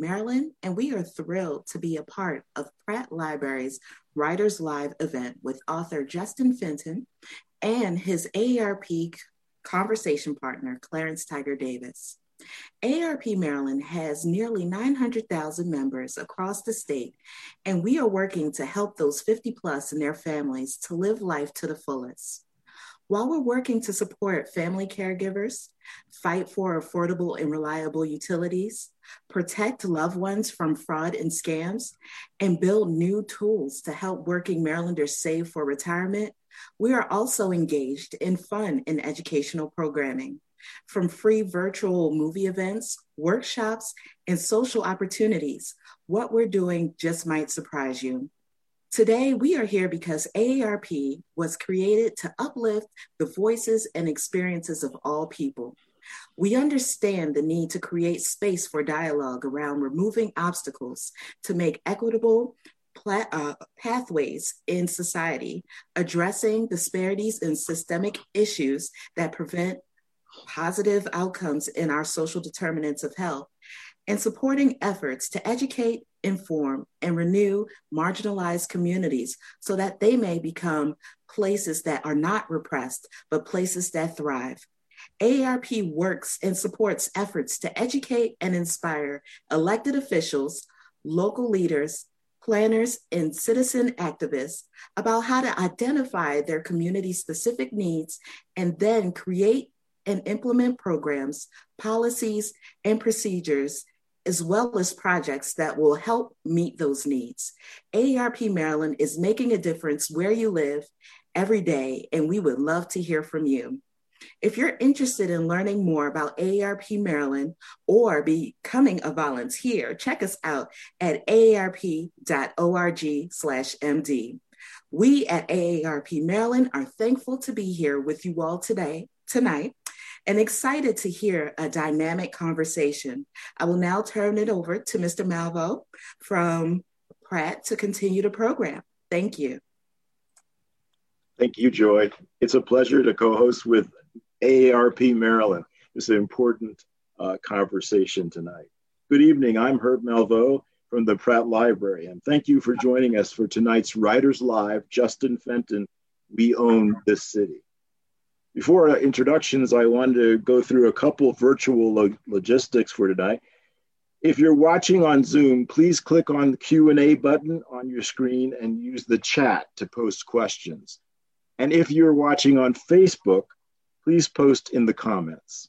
Maryland, and we are thrilled to be a part of Pratt Library's Writers Live event with author Justin Fenton and his AARP conversation partner, Clarence Tiger Davis. AARP Maryland has nearly 900,000 members across the state, and we are working to help those 50 plus and their families to live life to the fullest. While we're working to support family caregivers, fight for affordable and reliable utilities, protect loved ones from fraud and scams, and build new tools to help working Marylanders save for retirement, we are also engaged in fun and educational programming. From free virtual movie events, workshops, and social opportunities, what we're doing just might surprise you. Today, we are here because AARP was created to uplift the voices and experiences of all people. We understand the need to create space for dialogue around removing obstacles to make equitable pla- uh, pathways in society, addressing disparities and systemic issues that prevent positive outcomes in our social determinants of health, and supporting efforts to educate, inform, and renew marginalized communities so that they may become places that are not repressed, but places that thrive. AARP works and supports efforts to educate and inspire elected officials, local leaders, planners, and citizen activists about how to identify their community specific needs and then create and implement programs, policies, and procedures as well as projects that will help meet those needs. AARP Maryland is making a difference where you live every day, and we would love to hear from you. If you're interested in learning more about AARP Maryland or becoming a volunteer, check us out at aarp.org/md. We at AARP Maryland are thankful to be here with you all today, tonight, and excited to hear a dynamic conversation. I will now turn it over to Mr. Malvo from Pratt to continue the program. Thank you. Thank you, Joy. It's a pleasure to co host with AARP Maryland. It's an important uh, conversation tonight. Good evening. I'm Herb Malvo from the Pratt Library, and thank you for joining us for tonight's Writers Live Justin Fenton We Own This City. Before introductions, I wanted to go through a couple virtual lo- logistics for tonight. If you're watching on Zoom, please click on the Q&A button on your screen and use the chat to post questions. And if you're watching on Facebook, please post in the comments.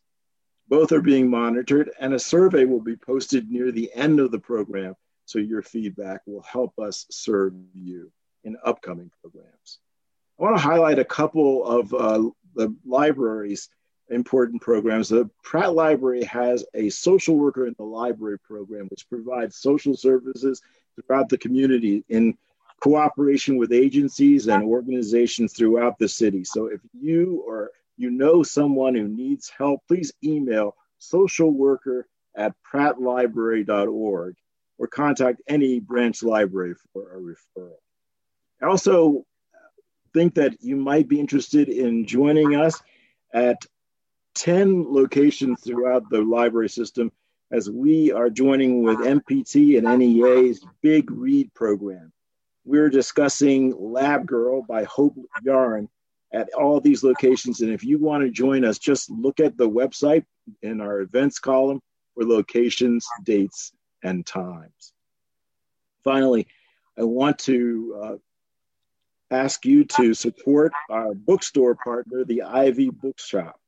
Both are being monitored, and a survey will be posted near the end of the program, so your feedback will help us serve you in upcoming programs. I want to highlight a couple of uh, the library's important programs. The Pratt Library has a social worker in the library program, which provides social services throughout the community in cooperation with agencies and organizations throughout the city. So if you or you know someone who needs help, please email socialworker at prattlibrary.org or contact any branch library for a referral. Also think that you might be interested in joining us at 10 locations throughout the library system as we are joining with MPT and NEA's Big Read program. We're discussing Lab Girl by Hope Jahren at all these locations. And if you want to join us, just look at the website in our events column for locations, dates, and times. Finally, I want to uh, ask you to support our bookstore partner, the Ivy Bookshop,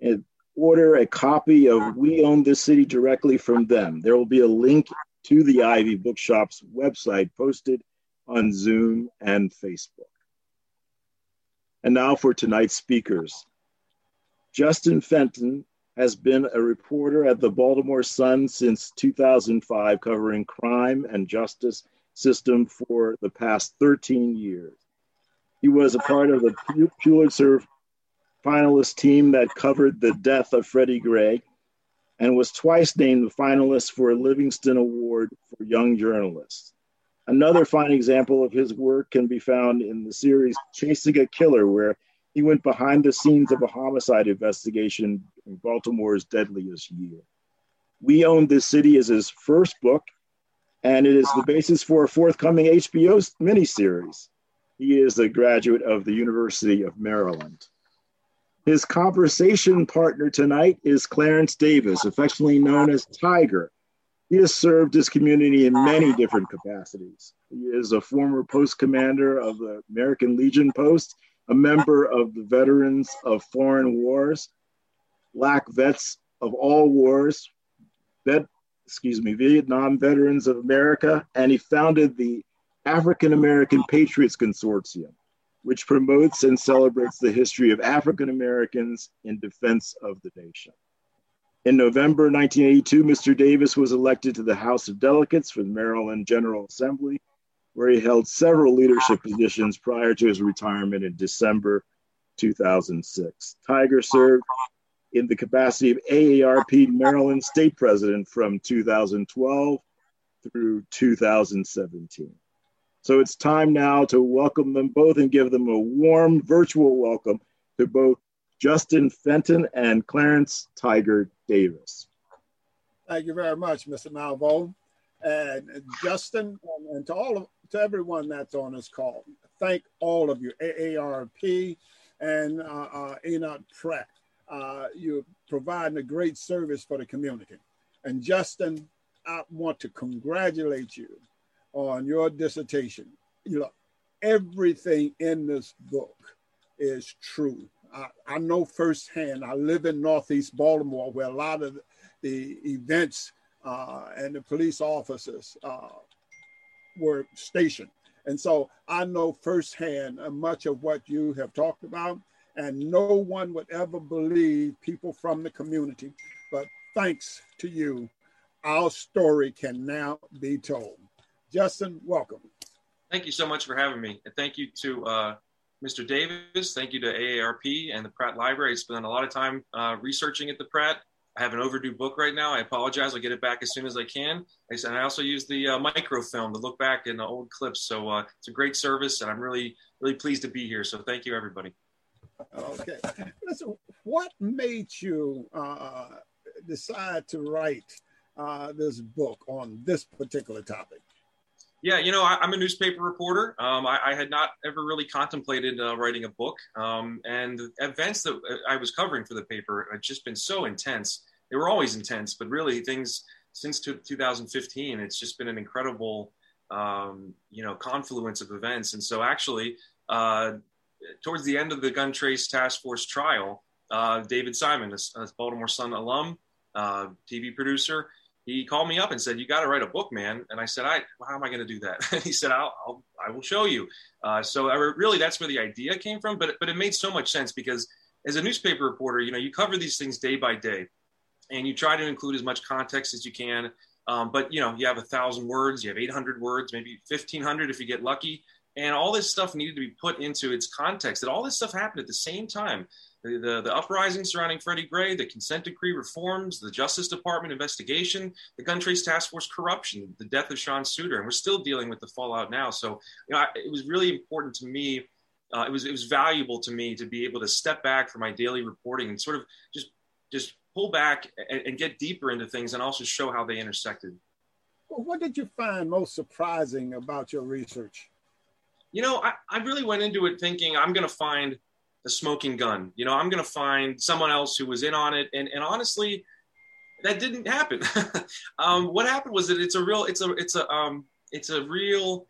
and order a copy of We Own This City directly from them. There will be a link to the Ivy Bookshop's website posted on Zoom and Facebook. And now for tonight's speakers. Justin Fenton has been a reporter at the Baltimore Sun since 2005, covering crime and justice system for the past 13 years. He was a part of the Pulitzer finalist team that covered the death of Freddie Gray and was twice named the finalist for a Livingston Award for Young Journalists. Another fine example of his work can be found in the series Chasing a Killer, where he went behind the scenes of a homicide investigation in Baltimore's deadliest year. We Own This City is his first book, and it is the basis for a forthcoming HBO miniseries. He is a graduate of the University of Maryland. His conversation partner tonight is Clarence Davis, affectionately known as Tiger. He has served his community in many different capacities. He is a former post commander of the American Legion Post, a member of the Veterans of Foreign Wars, Black Vets of All Wars, vet, excuse me, Vietnam Veterans of America, and he founded the African American Patriots Consortium which promotes and celebrates the history of African Americans in defense of the nation. In November 1982, Mr. Davis was elected to the House of Delegates for the Maryland General Assembly, where he held several leadership positions prior to his retirement in December 2006. Tiger served in the capacity of AARP Maryland State President from 2012 through 2017. So it's time now to welcome them both and give them a warm virtual welcome to both Justin Fenton and Clarence Tiger Davis. Thank you very much, Mr. Malvo. And Justin, and to all of to everyone that's on this call, thank all of you, AARP and uh, uh, Enoch Pratt. Uh, you're providing a great service for the community. And Justin, I want to congratulate you on your dissertation. You know, everything in this book is true. I, I know firsthand, I live in Northeast Baltimore where a lot of the events uh, and the police officers uh, were stationed. And so I know firsthand much of what you have talked about, and no one would ever believe people from the community. But thanks to you, our story can now be told. Justin, welcome. Thank you so much for having me. And thank you to uh, Mr. Davis. Thank you to AARP and the Pratt Library. I spent a lot of time uh, researching at the Pratt. I have an overdue book right now. I apologize. I'll get it back as soon as I can. And I also use the uh, microfilm to look back in the old clips. So uh, it's a great service, and I'm really, really pleased to be here. So thank you, everybody. Okay. Listen, what made you uh, decide to write uh, this book on this particular topic? Yeah, you know, I, am a newspaper reporter. Um, I, I, had not ever really contemplated uh, writing a book, um, and the events that uh, I was covering for the paper had just been so intense. They were always intense, but really things since 2015, it's just been an incredible, um, you know, confluence of events. And so, actually, uh, towards the end of the gun trace task force trial, uh, David Simon, a, a Baltimore Sun alum, uh, TV producer, he called me up and said, "You got to write a book, man." And I said, "I how am I going to do that?" And he said, "I'll, I'll I will show you." Uh, so I, really, that's where the idea came from. But but it made so much sense because as a newspaper reporter, you know, you cover these things day by day, and you try to include as much context as you can. Um, but you know, you have a thousand words, you have 800 words, maybe 1500 if you get lucky, and all this stuff needed to be put into its context. That all this stuff happened at the same time the, the, the uprising surrounding Freddie Gray, the consent decree reforms, the Justice Department investigation, the gun trace task force corruption, the death of Sean Suiter, and we're still dealing with the fallout now. So, you know, I, it was really important to me. Uh, it was it was valuable to me to be able to step back from my daily reporting and sort of just just pull back and, and get deeper into things and also show how they intersected. Well, what did you find most surprising about your research? You know, I, I really went into it thinking I'm going to find the smoking gun. You know, I'm going to find someone else who was in on it. And, and honestly, that didn't happen. um, what happened was that it's a real, it's a, it's a, um, it's a real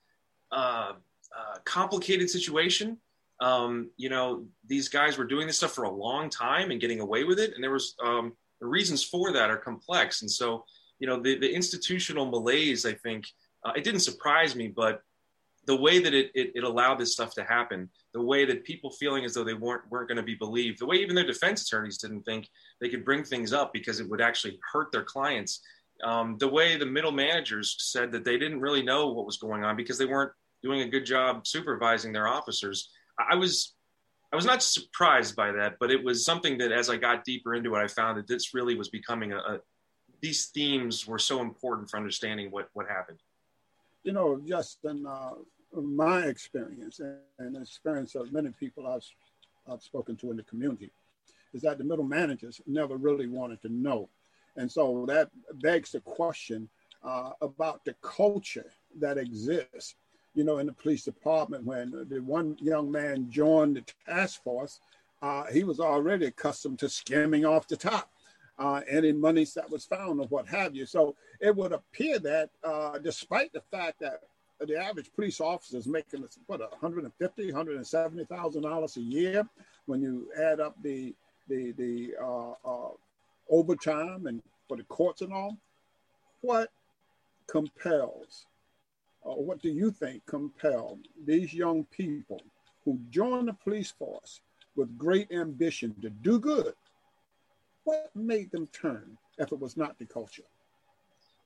uh, uh, complicated situation. Um, you know, these guys were doing this stuff for a long time and getting away with it. And there was um, the reasons for that are complex. And so, you know, the, the institutional malaise, I think, uh, it didn't surprise me, but the way that it, it, it, allowed this stuff to happen, the way that people feeling as though they weren't weren't going to be believed, the way even their defense attorneys didn't think they could bring things up because it would actually hurt their clients, um, the way the middle managers said that they didn't really know what was going on because they weren't doing a good job supervising their officers. I was I was not surprised by that, but it was something that as I got deeper into it, I found that this really was becoming a, a these themes were so important for understanding what what happened. You know, just in uh, my experience and the experience of many people I've I've spoken to in the community, is that the middle managers never really wanted to know, and so that begs the question uh, about the culture that exists you know, in the police department when the one young man joined the task force, uh, he was already accustomed to skimming off the top uh, any monies that was found or what have you. So it would appear that uh, despite the fact that the average police officer is making what 150 170,000 dollars a year when you add up the the the uh, uh, overtime and for the courts and all what compels uh, what do you think compelled these young people who join the police force with great ambition to do good? What made them turn if it was not the culture?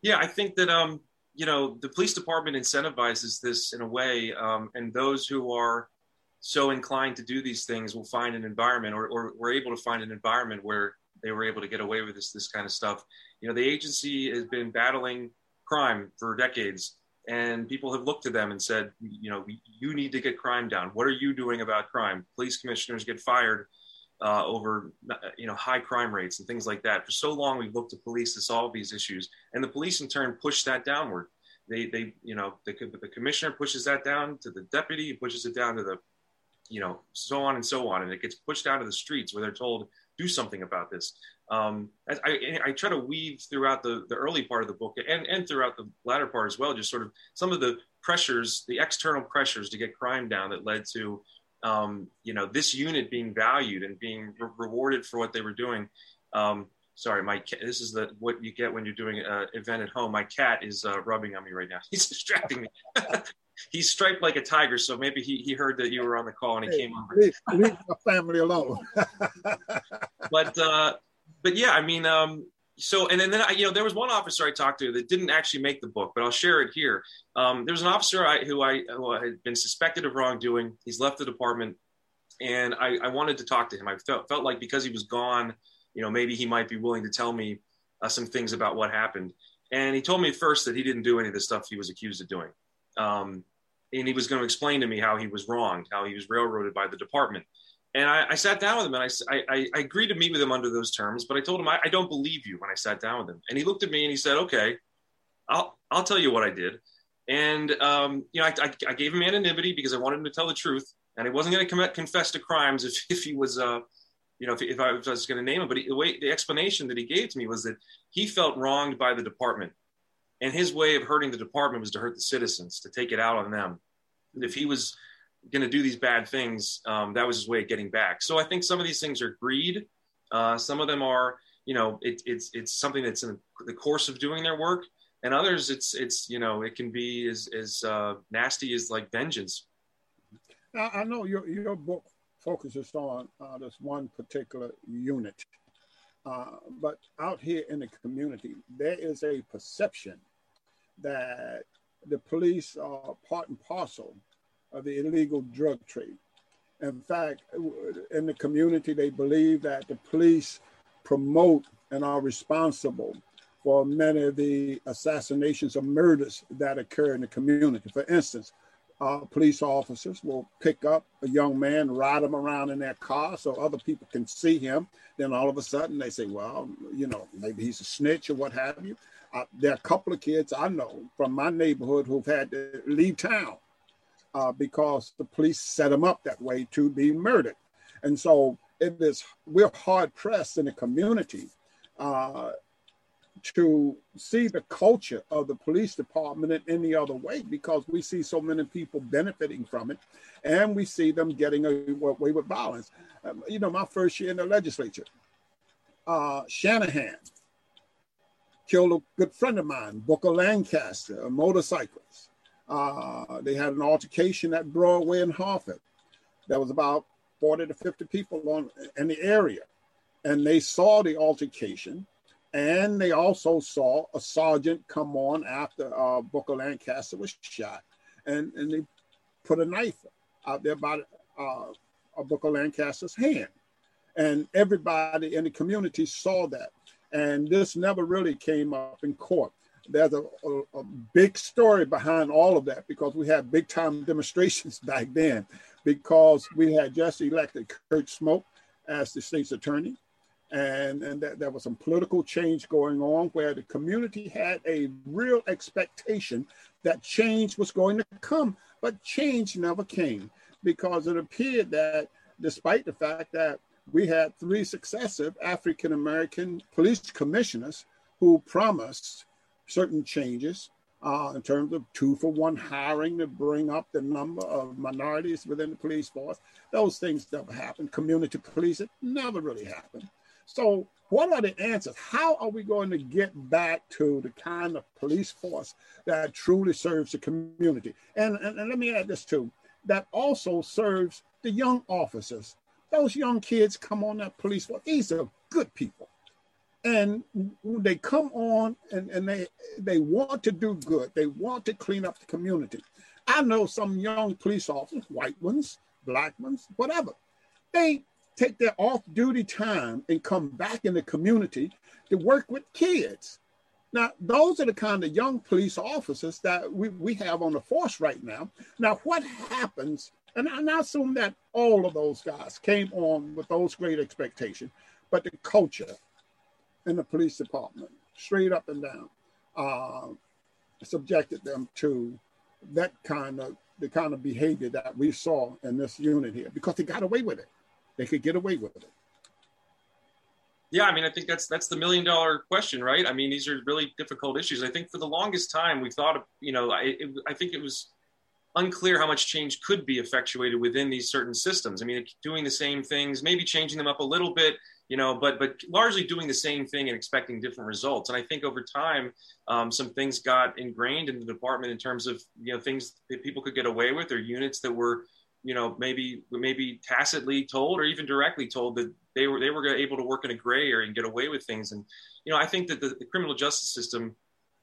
Yeah, I think that um, you know the police department incentivizes this in a way, um, and those who are so inclined to do these things will find an environment, or, or we're able to find an environment where they were able to get away with this this kind of stuff. You know, the agency has been battling crime for decades and people have looked to them and said, you know, you need to get crime down. What are you doing about crime? Police commissioners get fired uh, over, you know, high crime rates and things like that. For so long, we've looked to police to solve these issues, and the police in turn push that downward. They, they, you know, the, the commissioner pushes that down to the deputy, he pushes it down to the, you know, so on and so on, and it gets pushed down to the streets where they're told do something about this. Um, I, I, try to weave throughout the, the early part of the book and, and throughout the latter part as well, just sort of some of the pressures, the external pressures to get crime down that led to, um, you know, this unit being valued and being re- rewarded for what they were doing. Um, sorry, my this is the what you get when you're doing an event at home. My cat is uh, rubbing on me right now. He's distracting me. He's striped like a tiger, so maybe he, he heard that you were on the call and he hey, came over. Leave, leave my family alone. but uh, but yeah, I mean, um, so and then, then I, you know there was one officer I talked to that didn't actually make the book, but I'll share it here. Um, there was an officer I, who I who had been suspected of wrongdoing. He's left the department, and I, I wanted to talk to him. I felt felt like because he was gone, you know, maybe he might be willing to tell me uh, some things about what happened. And he told me first that he didn't do any of the stuff he was accused of doing. Um, and he was going to explain to me how he was wronged, how he was railroaded by the department. And I, I, sat down with him and I, I, I, agreed to meet with him under those terms, but I told him, I, I, don't believe you when I sat down with him. And he looked at me and he said, okay, I'll, I'll tell you what I did. And, um, you know, I, I, gave him anonymity because I wanted him to tell the truth. And he wasn't going to confess to crimes if, if he was, uh, you know, if, if I was going to name him. But he, the way the explanation that he gave to me was that he felt wronged by the department. And his way of hurting the department was to hurt the citizens, to take it out on them. And if he was going to do these bad things, um, that was his way of getting back. So I think some of these things are greed. Uh, some of them are, you know, it, it's it's something that's in the course of doing their work, and others, it's it's you know, it can be as as uh, nasty as like vengeance. I know your your book focuses on uh, this one particular unit, uh, but out here in the community, there is a perception that the police are part and parcel of the illegal drug trade. In fact, in the community, they believe that the police promote and are responsible for many of the assassinations or murders that occur in the community. For instance, uh, police officers will pick up a young man, ride him around in their car so other people can see him. Then all of a sudden they say, well, you know, maybe he's a snitch or what have you. Uh, there are a couple of kids I know from my neighborhood who've had to leave town uh, because the police set them up that way to be murdered. And so it is, we're hard pressed in the community uh, to see the culture of the police department in any other way because we see so many people benefiting from it and we see them getting away with violence. Um, you know, my first year in the legislature, uh, Shanahan killed a good friend of mine, Booker Lancaster, a motorcyclist. Uh, they had an altercation at Broadway in Harford. There was about 40 to 50 people on in the area. And they saw the altercation. And they also saw a sergeant come on after uh, Booker Lancaster was shot. And, and they put a knife out there by uh, Booker Lancaster's hand. And everybody in the community saw that. And this never really came up in court. There's a, a, a big story behind all of that because we had big time demonstrations back then because we had just elected Kurt Schmoke as the state's attorney. And, and that, there was some political change going on where the community had a real expectation that change was going to come, but change never came because it appeared that despite the fact that we had three successive African American police commissioners who promised certain changes uh, in terms of two for one hiring to bring up the number of minorities within the police force. Those things never happened. Community policing never really happened. So, what are the answers? How are we going to get back to the kind of police force that truly serves the community? And, and, and let me add this too that also serves the young officers. Those young kids come on that police force. These are good people. And they come on and, and they they want to do good. They want to clean up the community. I know some young police officers, white ones, black ones, whatever. They take their off-duty time and come back in the community to work with kids. Now, those are the kind of young police officers that we, we have on the force right now. Now, what happens, and I assume that all of those guys came on with those great expectations, but the culture in the police department, straight up and down, uh, subjected them to that kind of the kind of behavior that we saw in this unit here because they got away with it. They could get away with it. Yeah, I mean, I think that's that's the million dollar question, right? I mean, these are really difficult issues. I think for the longest time we thought, you know, I, it, I think it was unclear how much change could be effectuated within these certain systems. I mean, doing the same things, maybe changing them up a little bit, you know, but but largely doing the same thing and expecting different results. And I think over time, um, some things got ingrained in the department in terms of you know things that people could get away with, or units that were you know maybe maybe tacitly told or even directly told that they were they were able to work in a gray area and get away with things. And you know i think that the, the criminal justice system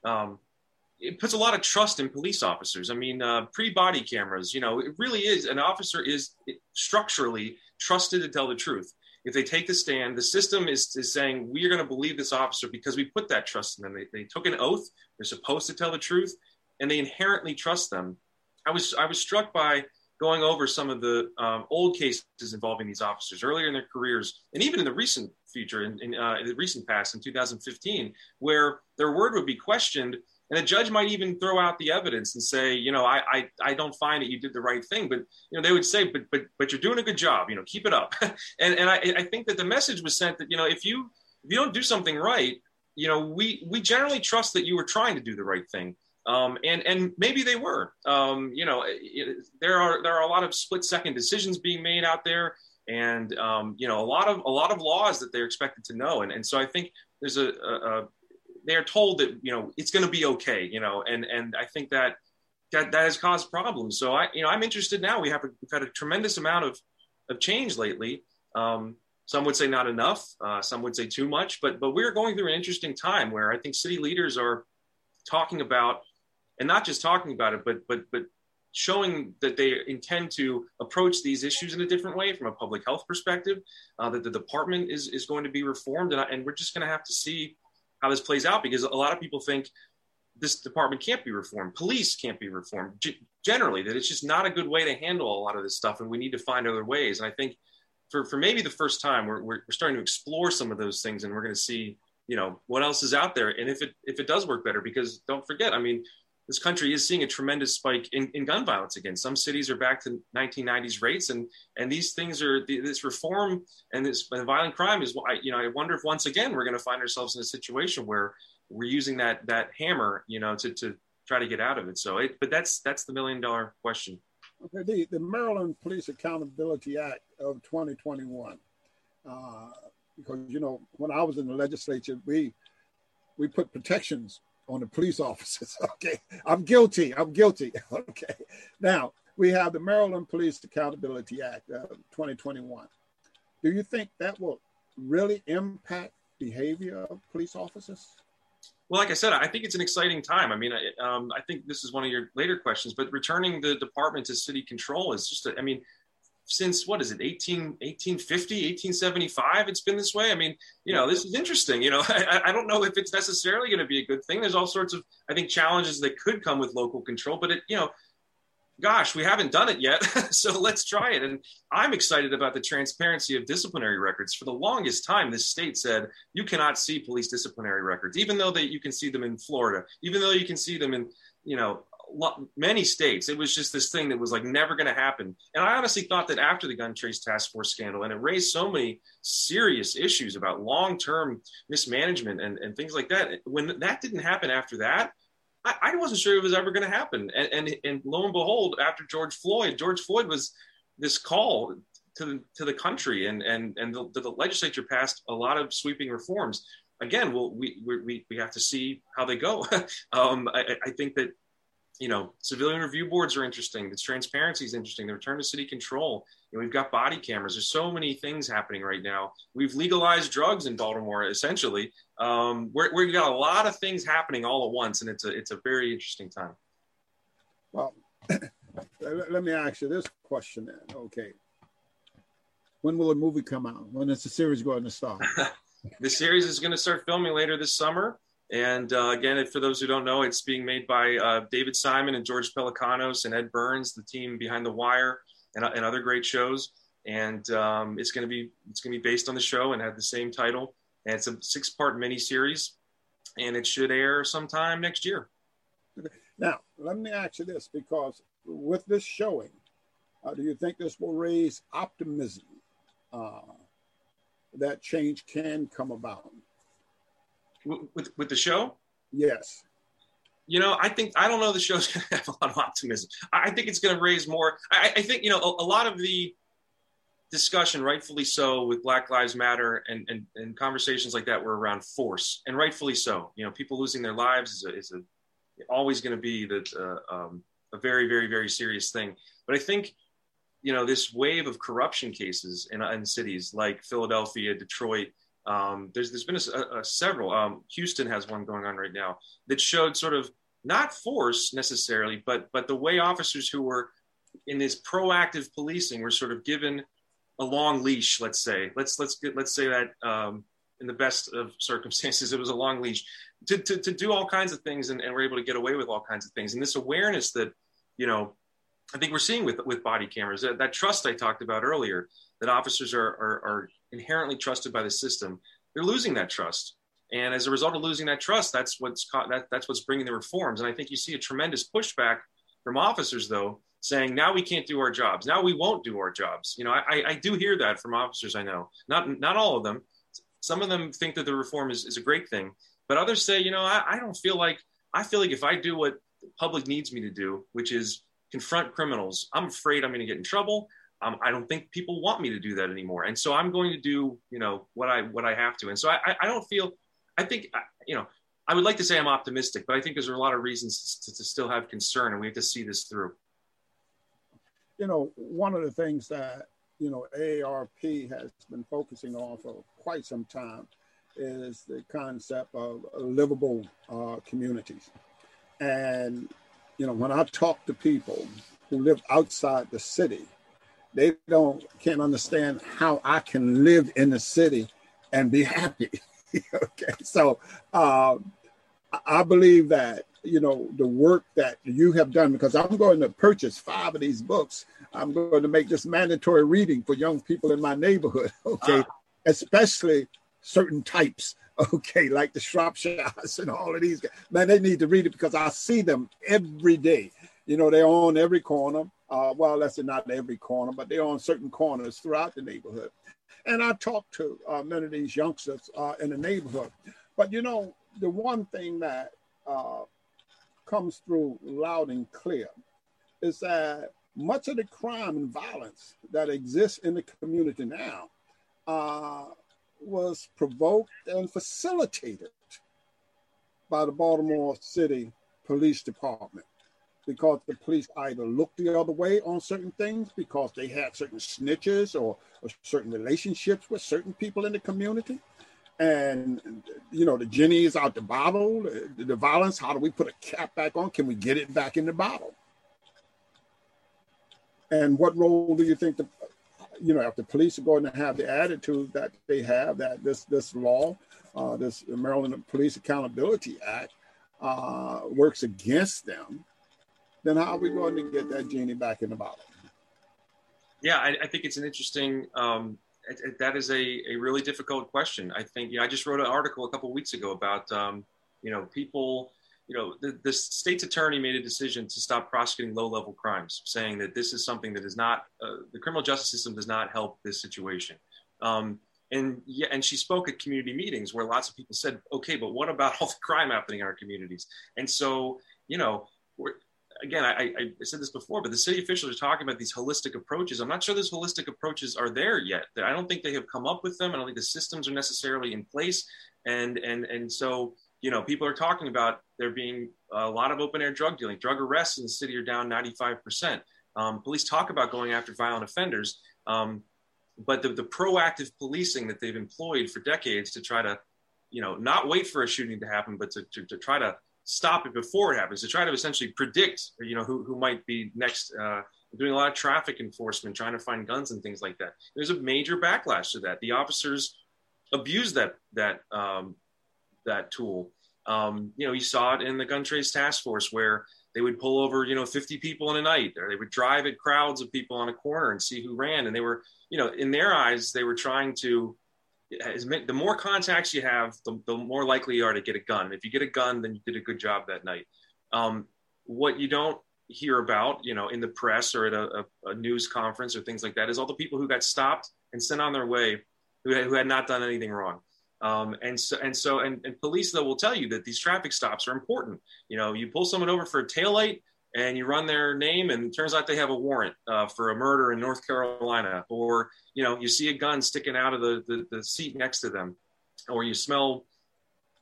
um, it puts a lot of trust in police officers. I mean uh, pre-body cameras you know it really is an officer is structurally trusted to tell the truth if they take the stand the system is, is saying we are going to believe this officer because we put that trust in them. They, they took an oath. They're supposed to tell the truth and they inherently trust them. I was i was struck by going over some of the um, old cases involving these officers earlier in their careers, and even in the recent future, in, in, uh, in, the recent past, in 2015, where their word would be questioned, and a judge might even throw out the evidence and say, you know, I, I, I don't find that you did the right thing, but you know, they would say, but but but you're doing a good job, you know, keep it up. and and I, I think that the message was sent that you know, if you if you don't do something right, you know, we we generally trust that you were trying to do the right thing. Um, and and maybe they were. Um, you know, it, there are there are a lot of split second decisions being made out there, and um, you know, a lot of a lot of laws that they're expected to know. And and so I think there's a, a, a they are told that you know it's going to be okay. You know, and and I think that that that has caused problems. So I you know I'm interested now. We have a, we've had a tremendous amount of of change lately. Um, some would say not enough. Uh, some would say too much. But but we're going through an interesting time where I think city leaders are talking about and not just talking about it, but but but showing that they intend to approach these issues in a different way from a public health perspective, uh, that the department is is going to be reformed, and, and we're just going to have to see how this plays out because a lot of people think this department can't be reformed, police can't be reformed. G- generally, that it's just not a good way to handle a lot of this stuff, and we need to find other ways. And I think for for maybe the first time, we're we're, we're starting to explore some of those things, and we're going to see you know what else is out there and if it if it does work better because don't forget i mean this country is seeing a tremendous spike in, in gun violence again. Some cities are back to 1990s rates, and and these things are this reform and this violent crime is. You know, I wonder if once again we're going to find ourselves in a situation where we're using that that hammer, you know, to to try to get out of it. So, it, but that's that's the million dollar question. Okay, the, the Maryland Police Accountability Act of 2021, uh, because you know when I was in the legislature, we we put protections on the police officers. Okay, I'm guilty. I'm guilty. Okay, now we have the Maryland Police Accountability Act uh, 2021. Do you think that will really impact behavior of police officers? Well, like I said, I think it's an exciting time. I mean, I, um, I think this is one of your later questions, but returning the department to city control is just, a, I mean, since what is it 18 1850 1875 it's been this way? I mean you know this is interesting you know i, I don't know if it's necessarily going to be a good thing. There's all sorts of i think challenges that could come with local control but it you know gosh we haven't done it yet so let's try it. And i'm excited about the transparency of disciplinary records. For the longest time this state said you cannot see police disciplinary records even though that you can see them in florida even though you can see them in you know many states. It was just this thing that was like never going to happen. And I honestly thought that after the Gun Trace Task Force scandal, and it raised so many serious issues about long term mismanagement and, and things like that, when that didn't happen after that, I, I wasn't sure it was ever going to happen. And, and, and lo and behold, after George Floyd, George Floyd was this call to the, to the country, and, and, and the, the legislature passed a lot of sweeping reforms again, we, we, we have to see how they go. um, I, I, think that you know, civilian review boards are interesting. The transparency is interesting. The return to city control. Know, we've got body cameras. There's so many things happening right now. We've legalized drugs in Baltimore, essentially. Um, we're, we've got a lot of things happening all at once, and it's a it's a very interesting time. Well, let me ask you this question then. Okay, when will the movie come out? When is the series going to start? the series is going to start filming later this summer. And uh, again, for those who don't know, it's being made by uh, David Simon and George Pelecanos and Ed Burns, the team behind The Wire and, and other great shows. And um, it's going to be it's going to be based on the show and have the same title. And it's a six part miniseries, and it should air sometime next year. Now, let me ask you this: because with this showing, uh, do you think this will raise optimism uh, that change can come about? With with the show? Yes. You know, I think I don't know the show's going to have a lot of optimism. I think it's going to raise more. I, I think you know a, a, lot of the discussion, rightfully so, with Black Lives Matter and, and, and conversations like that were around force, and rightfully so. You know, people losing their lives is, a, is a, always going to be the, uh, um, a very, very, very serious thing. But I think you know this wave of corruption cases in, in cities like Philadelphia, Detroit, um, there's there's been a, a, several. Um, Houston has one going on right now that showed sort of not force necessarily, but but the way officers who were in this proactive policing were sort of given a long leash. Let's say let's let's get, let's say that um, in the best of circumstances, it was a long leash to, to, to do all kinds of things, and, and we're able to get away with all kinds of things. And this awareness that you know, I think we're seeing with with body cameras that, that trust I talked about earlier that officers are, are, are inherently trusted by the system, they're losing that trust. And as a result of losing that trust, that's what's that, that's what's bringing the reforms. And I think you see a tremendous pushback from officers, though, saying now we can't do our jobs. Now we won't do our jobs. You know, I, I do hear that from officers I know. Not not all of them. Some of them think that the reform is, is a great thing, but others say, you know, I, I don't feel like I feel like if I do what the public needs me to do, which is confront criminals, I'm afraid I'm going to get in trouble um, I don't think people want me to do that anymore. And so I'm going to do, you know, what I what I have to. And so I, I don't feel. I think, you know, I would like to say I'm optimistic, but I think there's a lot of reasons to, to still have concern, and we have to see this through. You know, one of the things that you know AARP has been focusing on for quite some time is the concept of livable uh, communities. And you know, when I talk to people who live outside the city, they don't can't understand how I can live in the city and be happy. okay, so um, I believe that you know the work that you have done because I'm going to purchase five of these books. I'm going to make this mandatory reading for young people in my neighborhood. Okay, uh, especially certain types. Okay, like the Shropshires and all of these guys. Man, they need to read it because I see them every day. You know, they're on every corner. Uh, well, that's not every corner, but they're on certain corners throughout the neighborhood. And I talked to uh, many of these youngsters uh, in the neighborhood. But you know, the one thing that uh, comes through loud and clear is that much of the crime and violence that exists in the community now uh, was provoked and facilitated by the Baltimore City Police Department because the police either looked the other way on certain things because they had certain snitches or, or certain relationships with certain people in the community. And, you know, the genie is out the bottle, the, the violence, how do we put a cap back on? Can we get it back in the bottle? And what role do you think the you know, if the police are going to have the attitude that they have, that this this law, uh, this Maryland Police Accountability Act, uh, works against them, then how are we going to get that genie back in the bottle? Yeah, I, I think it's an interesting. Um, it, it, that is a, a really difficult question. I think. Yeah, I just wrote an article a couple weeks ago about um, you know people. You know, the, the state's attorney made a decision to stop prosecuting low-level crimes, saying that this is something that is not uh, the criminal justice system does not help this situation. Um, and yeah, and she spoke at community meetings where lots of people said, "Okay, but what about all the crime happening in our communities?" And so, you know, again, I, I, said this before, but the city officials are talking about these holistic approaches. I'm not sure those holistic approaches are there yet. I don't think they have come up with them. I don't think the systems are necessarily in place. And and and so you know, people are talking about there being a lot of open air drug dealing. Drug arrests in the city are down 95 percent. Um, police talk about going after violent offenders, um, but the, the proactive policing that they've employed for decades to try to, you know, not wait for a shooting to happen, but to, to, to try to stop it before it happens to try to essentially predict you know who, who might be next uh, doing a lot of traffic enforcement trying to find guns and things like that. There's a major backlash to that. The officers abuse that that um, that tool. Um, you know you saw it in the gun trace task force where they would pull over you know 50 people in a night or they would drive at crowds of people on a corner and see who ran. And they were you know in their eyes they were trying to the more contacts you have, the, the, more likely you are to get a gun. If you get a gun, then you did a good job that night. Um, what you don't hear about, you know, in the press or at a, a, a, news conference or things like that, is all the people who got stopped and sent on their way, who had, who had not done anything wrong. Um, and so, and so, and, and police though will tell you that these traffic stops are important. You know, you pull someone over for a taillight, and you run their name and it turns out they have a warrant uh, for a murder in north carolina or you know you see a gun sticking out of the, the, the seat next to them or you smell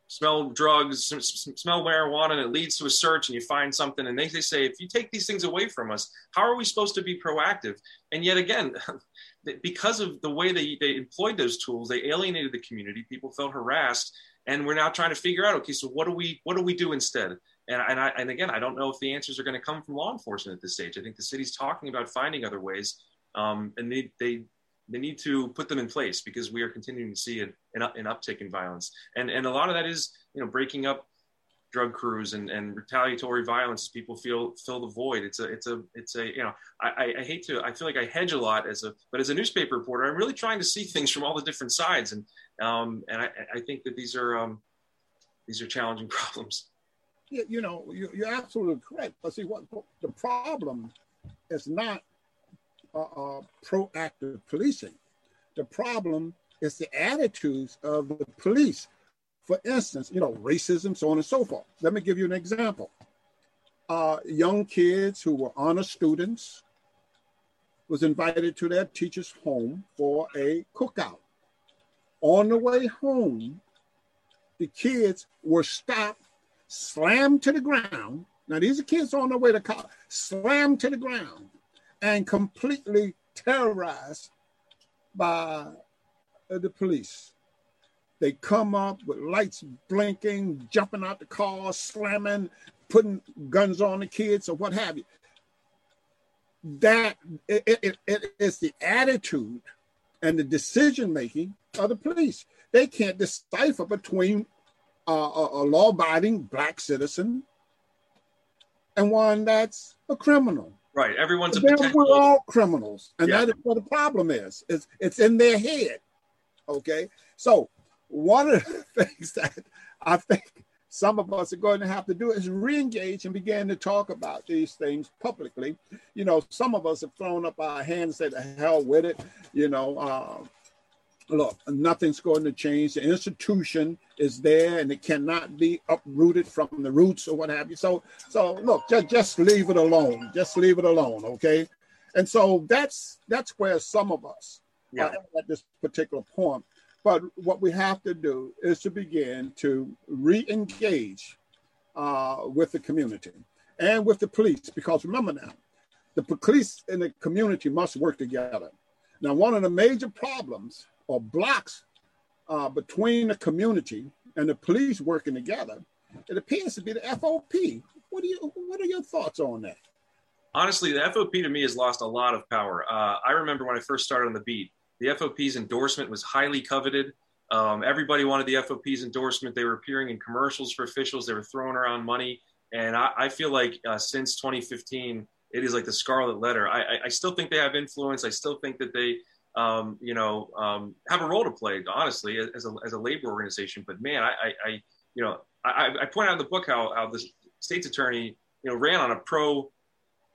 smell drugs smell marijuana and it leads to a search and you find something and they, they say if you take these things away from us how are we supposed to be proactive? And yet again because of the way they, they employed those tools they alienated the community people felt harassed and we're now trying to figure out okay so what do we what do we do instead and, and, I, and again, I don't know if the answers are going to come from law enforcement at this stage. I think the city's talking about finding other ways, um, and they, they they need to put them in place because we are continuing to see an, an, uptick in violence, and and a lot of that is you know breaking up drug crews and, and retaliatory violence as people feel fill the void. It's a it's a it's a you know I, I hate to I feel like I hedge a lot as a but as a newspaper reporter I'm really trying to see things from all the different sides and um, and I, I think that these are um, these are challenging problems you know, you're absolutely correct. But see, what the problem is not uh, uh, proactive policing. The problem is the attitudes of the police. For instance, you know, racism, so on and so forth. Let me give you an example. Uh, young kids who were honor students was invited to their teacher's home for a cookout. On the way home, the kids were stopped slammed to the ground. Now, these are kids on their way to college, slammed to the ground and completely terrorized by the police. They come up with lights blinking, jumping out the car, slamming, putting guns on the kids or what have you. That it, it, it is the attitude and the decision making of the police. They can't decipher between a, a law-abiding black citizen and one that's a criminal. Right. Everyone's a We're all criminals, and yeah. that is what the problem is. It's it's in their head. Okay. So one of the things that I think some of us are going to have to do is re-engage and begin to talk about these things publicly. You know, some of us have thrown up our hands, said, "The hell with it." You know, uh, look, nothing's going to change. The institution is there and it cannot be uprooted from the roots or what have you. So, so look, just, just leave it alone. Just leave it alone. Okay. And so that's that's where some of us yeah. at this particular point. But what we have to do is to begin to re-engage uh, with the community and with the police, because remember now, the police and the community must work together. Now, one of the major problems or blocks uh, between the community and the police working together, it appears to be the FOP. What do you? What are your thoughts on that? Honestly, the FOP to me has lost a lot of power. Uh, I remember when I first started on the beat, the FOP's endorsement was highly coveted. Um, everybody wanted the FOP's endorsement. They were appearing in commercials for officials. They were throwing around money. And I, I feel like uh, since 2015, it is like the scarlet letter. I, I, I, still think they have influence. I still think that they, um, you know, um, have a role to play, honestly, as a, as a labor organization. But man, I, I you know, I, I point out in the book how, how the state's attorney, you know, ran on a pro,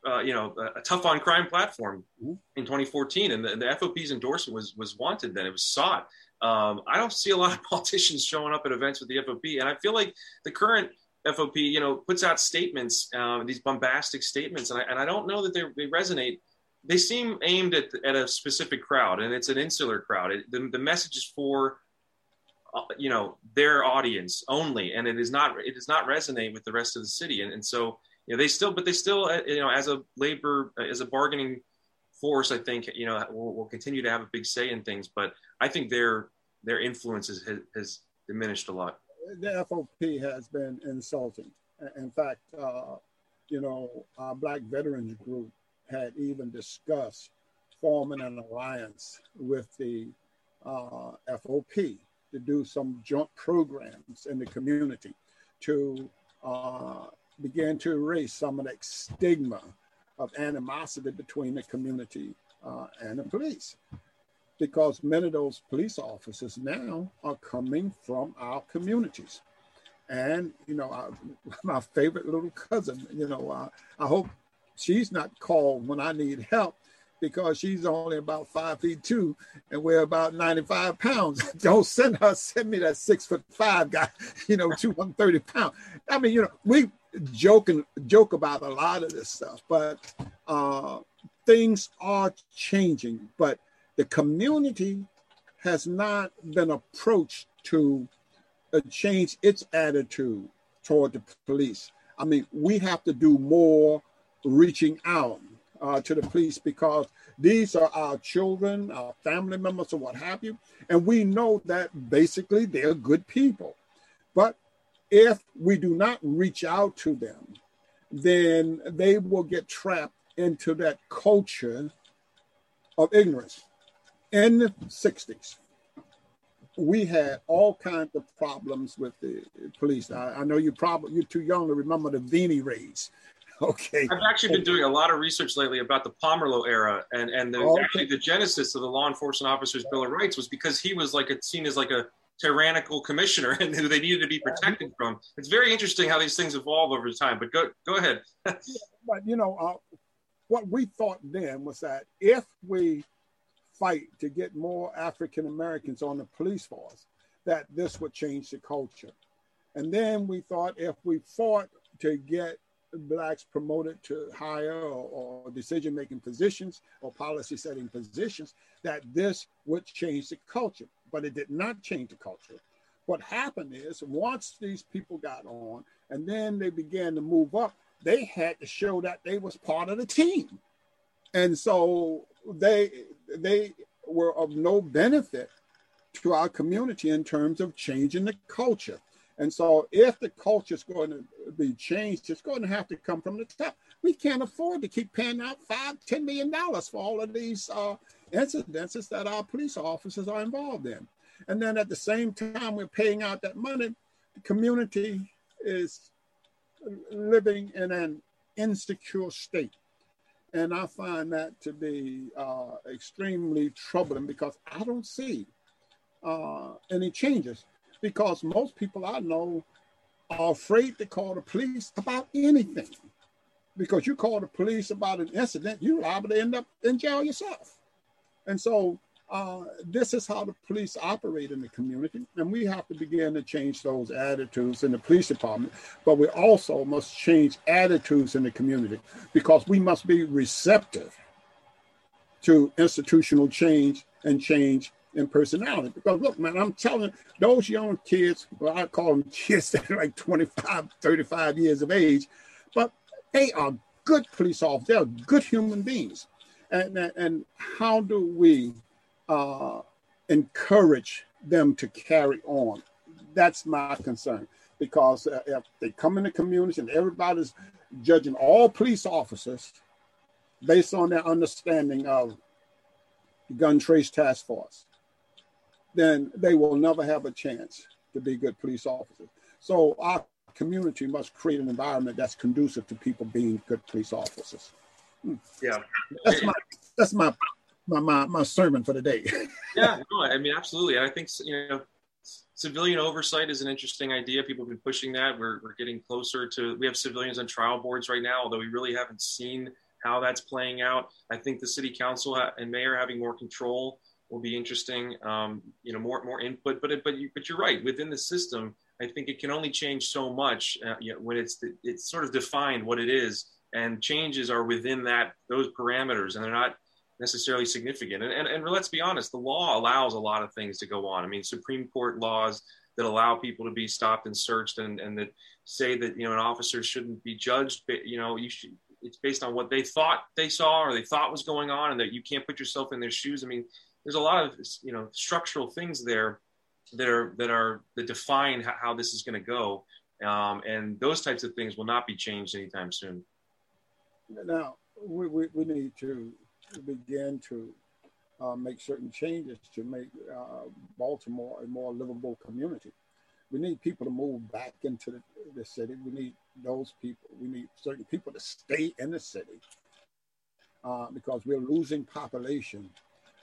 uh, you know, a, tough on crime platform mm-hmm. in 2014, and the, the, FOP's endorsement was was wanted. Then it was sought. Um, I don't see a lot of politicians showing up at events with the FOP, and I feel like the current FOP, you know, puts out statements, uh, these bombastic statements, and I, and I don't know that they, they resonate. They seem aimed at, at a specific crowd, and it's an insular crowd. It, the, the message is for, uh, you know, their audience only, and it is not it does not resonate with the rest of the city. And, and so, you know, they still, but they still, uh, you know, as a labor, as a bargaining force, I think, you know, will, will continue to have a big say in things. But I think their their influence has, has diminished a lot the FOP has been insulting. In fact, uh, you know, Black Veterans Group had even discussed forming an alliance with the uh, FOP to do some joint programs in the community to uh, begin to erase some of that stigma of animosity between the community uh, and the police because many of those police officers now are coming from our communities. And, you know, I, my favorite little cousin, you know, I hope she's not called when I need help because she's only about five feet two and we're about 95 pounds. Don't send her, send me that six foot five guy, you know, 230 pounds. I mean, you know, we joke and joke about a lot of this stuff, but uh, things are changing. But the community has not been approached to uh, change its attitude toward the police. I mean, we have to do more reaching out uh, to the police because these are our children, our family members, or what have you. And we know that basically they're good people. But if we do not reach out to them, then they will get trapped into that culture of ignorance in the 60s, we had all kinds of problems with the police. I, I know you probably you're too young to remember the Veney raids. Okay. I've actually been doing a lot of research lately about the Pomerleau era, and and the, okay. actually the genesis of the Law Enforcement Officers Bill of Rights was because he was like a, seen as like a tyrannical commissioner and who they needed to be protected from. It's very interesting how these things evolve over time. But go go ahead. but you know, uh, what we thought then was that if we fight to get more African Americans on the police force, that this would change the culture. And then we thought if we fought to get blacks promoted to higher or, or decision making positions or policy setting positions, that this would change the culture. But it did not change the culture. What happened is once these people got on and then they began to move up, they had to show that they was part of the team. And so they they were of no benefit to our community in terms of changing the culture. And so, if the culture is going to be changed, it's going to have to come from the top. We can't afford to keep paying out five, ten million dollars for all of these uh, incidences that our police officers are involved in. And then at the same time, we're paying out that money. The community is living in an insecure state. And I find that to be uh, extremely troubling because I don't see uh, any changes. Because most people I know are afraid to call the police about anything. Because you call the police about an incident, you're liable to end up in jail yourself. And so uh, this is how the police operate in the community, and we have to begin to change those attitudes in the police department. But we also must change attitudes in the community because we must be receptive to institutional change and change in personality. Because look, man, I'm telling those young kids, well, I call them kids that are like 25, 35 years of age, but they are good police officers, they're good human beings. And, and how do we uh, encourage them to carry on. That's my concern because uh, if they come in the community and everybody's judging all police officers based on their understanding of the gun trace task force, then they will never have a chance to be good police officers. So our community must create an environment that's conducive to people being good police officers. Hmm. Yeah, that's my that's my my my, my sermon for the day. yeah, no, I mean absolutely. I think you know civilian oversight is an interesting idea. People have been pushing that. We're, we're getting closer to, we have civilians on trial boards right now, although we really haven't seen how that's playing out. I think the city council and mayor having more control will be interesting. Um, you know, more more input. But but you, but you're right. Within the system, I think it can only change so much uh, you know, when it's it's sort of defined what it is, and changes are within that those parameters, and they're not necessarily significant. And, and, and let's be honest, the law allows a lot of things to go on. I mean, Supreme Court laws that allow people to be stopped and searched, and, and that say that you know an officer shouldn't be judged. But, you know, you should. It's based on what they thought they saw or they thought was going on, and that you can't put yourself in their shoes. I mean, there's a lot of you know structural things there that are that are that define how, this is going to go, um, and those types of things will not be changed anytime soon. Now we, we, we need to begin to uh, make certain changes to make uh, Baltimore a more livable community. We need people to move back into the, the, city. We need those people. We need certain people to stay in the city uh, because we're losing population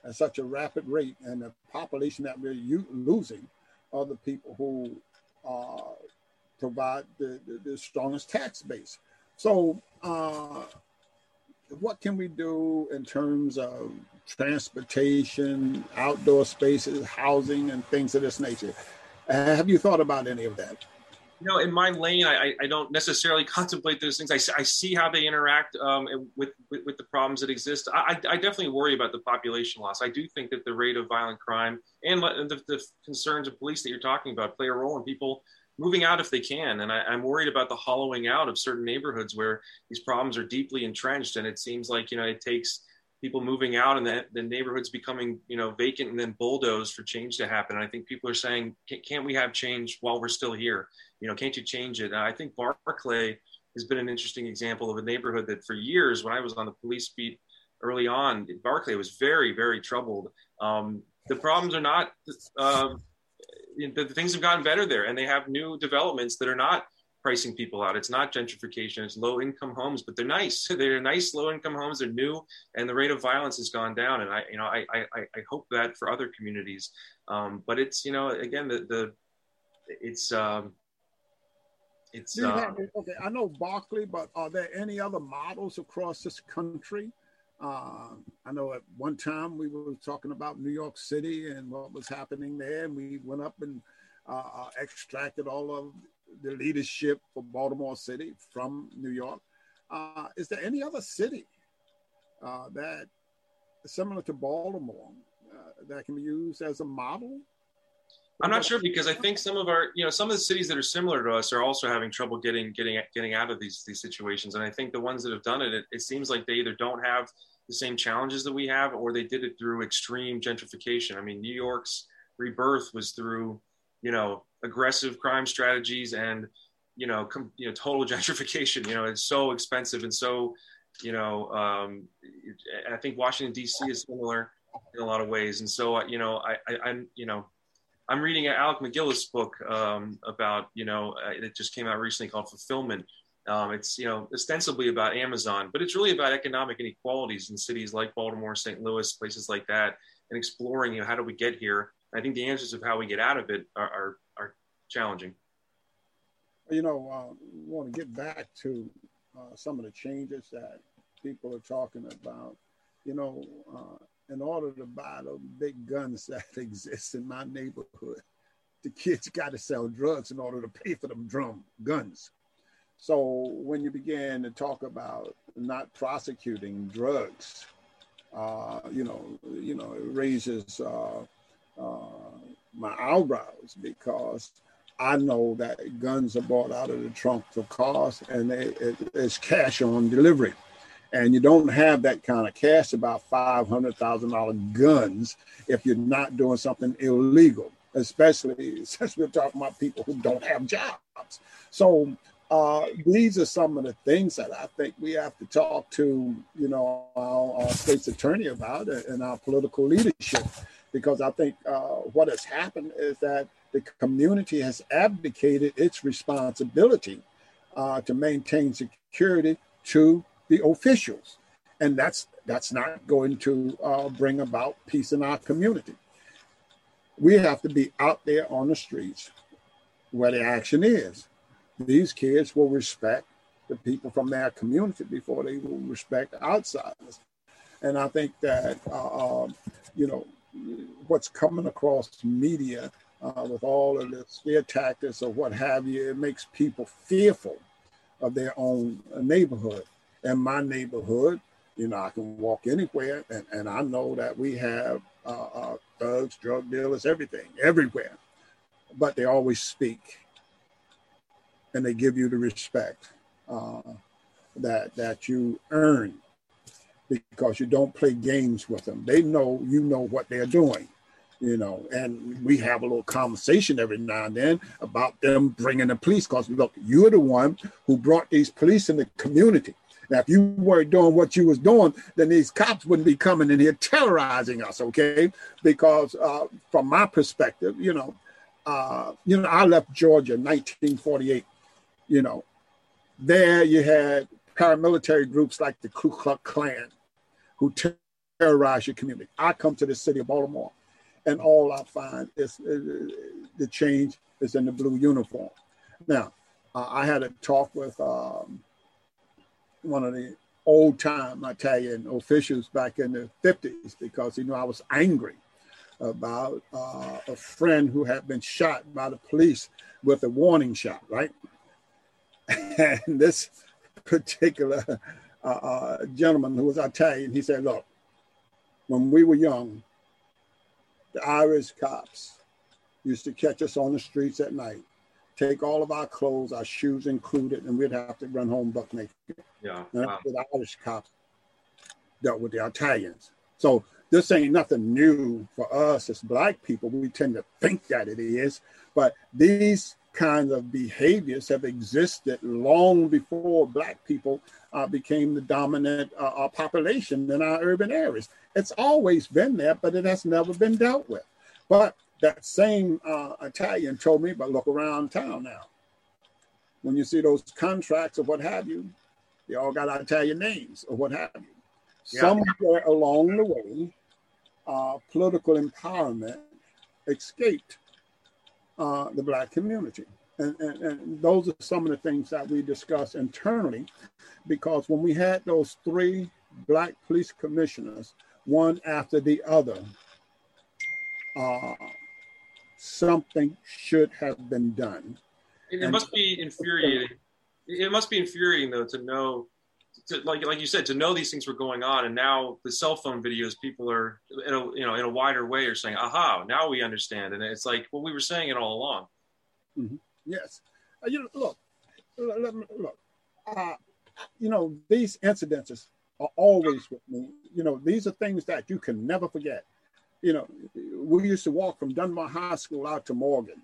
at such a rapid rate, and the population that we're u- losing are the people who uh, provide the, the, the, strongest tax base. So, uh, what can we do in terms of transportation, outdoor spaces, housing, and things of this nature? have you thought about any of that? You know, in my lane, I, I don't necessarily contemplate those things. I, I see how they interact um, with, with, with the problems that exist. I, I definitely worry about the population loss. I do think that the rate of violent crime and the, the concerns of police that you're talking about play a role in people moving out if they can. And I, am worried about the hollowing out of certain neighborhoods where these problems are deeply entrenched. And it seems like you know it takes people moving out and the, the neighborhoods becoming you know vacant and then bulldozed for change to happen. And I think people are saying, can't we have change while we're still here? You know, can't you change it? And I think Barclay has been an interesting example of a neighborhood that for years, when I was on the police beat early on, Barclay was very, very troubled. Um, the problems are not, the, the things have gotten better there, and they have new developments that are not pricing people out. It's not gentrification. It's low income homes, but they're nice. They're nice low income homes. They're new, and the rate of violence has gone down. And I, you know, I I, I hope that for other communities. Um, but it's you know again the the it's um, it's uh, okay. I know Barclay, but are there any other models across this country? Uh, I know at one time we were talking about New York City and what was happening there, and we went up and uh, uh extracted all of the leadership for Baltimore City from New York. Uh, is there any other city uh, that similar to Baltimore uh, that can be used as a model? I'm not sure because I think some of our, you know, some of the cities that are similar to us are also having trouble getting getting getting out of these these situations. And I think the ones that have done it, it, it seems like they either don't have the same challenges that we have, or they did it through extreme gentrification. I mean, New York's rebirth was through, you know, aggressive crime strategies and you know com, you know total gentrification you know it's so expensive and so you know um, i think washington d.c is similar in a lot of ways and so you know i, I am you know i'm reading alec MacGillis book um, about you know uh, it just came out recently called fulfillment um, it's you know ostensibly about amazon but it's really about economic inequalities in cities like baltimore st louis places like that and exploring you know how do we get here I think the answers of how we get out of it are, are, are challenging. You know, uh, want to get back to uh, some of the changes that people are talking about. You know, uh, in order to buy the big guns that exist in my neighborhood, the kids got to sell drugs in order to pay for them drum guns. So when you begin to talk about not prosecuting drugs, uh, you know, you know, it raises uh, uh, my eyebrows because I know that guns are bought out of the trunk of cars and they, it, it's cash on delivery. And you don't have that kind of cash about $500,000 guns if you're not doing something illegal, especially since we're talking about people who don't have jobs. So, uh, these are some of the things that I think we have to talk to, you know, our, our state's attorney about and our political leadership, because I think uh, what has happened is that the community has abdicated its responsibility uh, to maintain security to the officials, and that's that's not going to uh, bring about peace in our community. We have to be out there on the streets where the action is these kids will respect the people from their community before they will respect outsiders. And I think that, uh, um, you know, what's coming across media uh, with all of the scare tactics or what have you, it makes people fearful of their own neighborhood. And my neighborhood, you know, I can walk anywhere and, and I know that we have uh, uh thugs, drug dealers, everything, everywhere. But they always speak and they give you the respect uh, that that you earn because you don't play games with them. They know you know what they're doing, you know. And we have a little conversation every now and then about them bringing the police. Because look, you're the one who brought these police in the community. Now, if you weren't doing what you was doing, then these cops wouldn't be coming in here terrorizing us, okay? Because uh, from my perspective, you know, uh, you know, I left Georgia in 1948 you know, there you had paramilitary groups like the Ku Klux Klan who terrorize your community. I come to the city of Baltimore, and all I find is uh, the change is in the blue uniform. Now, uh, I had a talk with um, one of the old time Italian officials back in the 50s because you know I was angry about uh, a friend who had been shot by the police with a warning shot, right? And this particular uh, uh, gentleman who was Italian, he said, Look, when we were young, the Irish cops used to catch us on the streets at night, take all of our clothes, our shoes included, and we'd have to run home buck naked. Yeah. Wow. The Irish cops dealt with the Italians. So this ain't nothing new for us as black people. We tend to think that it is, but these kinds of behaviors have existed long before Black people uh, became the dominant uh, population in our urban areas. It's always been there, but it has never been dealt with. But that same uh, Italian told me, but look around town now. When you see those contracts or what have you, they all got Italian names or what have you. Yeah. Somewhere along the way, uh, political empowerment escaped uh, the black community. And, and, and, those are some of the things that we discuss internally because when we had those three black police commissioners, one after the other, uh, something should have been done. It, it must be infuriating. It must be infuriating, though, to know to, like like you said, to know these things were going on, and now the cell phone videos, people are in a you know in a wider way are saying, "Aha! Now we understand." And it's like, well, we were saying it all along. Mm-hmm. Yes, uh, you know, look, let me, look. Uh, you know, these incidences are always with me. You know, these are things that you can never forget. You know, we used to walk from Dunbar High School out to Morgan.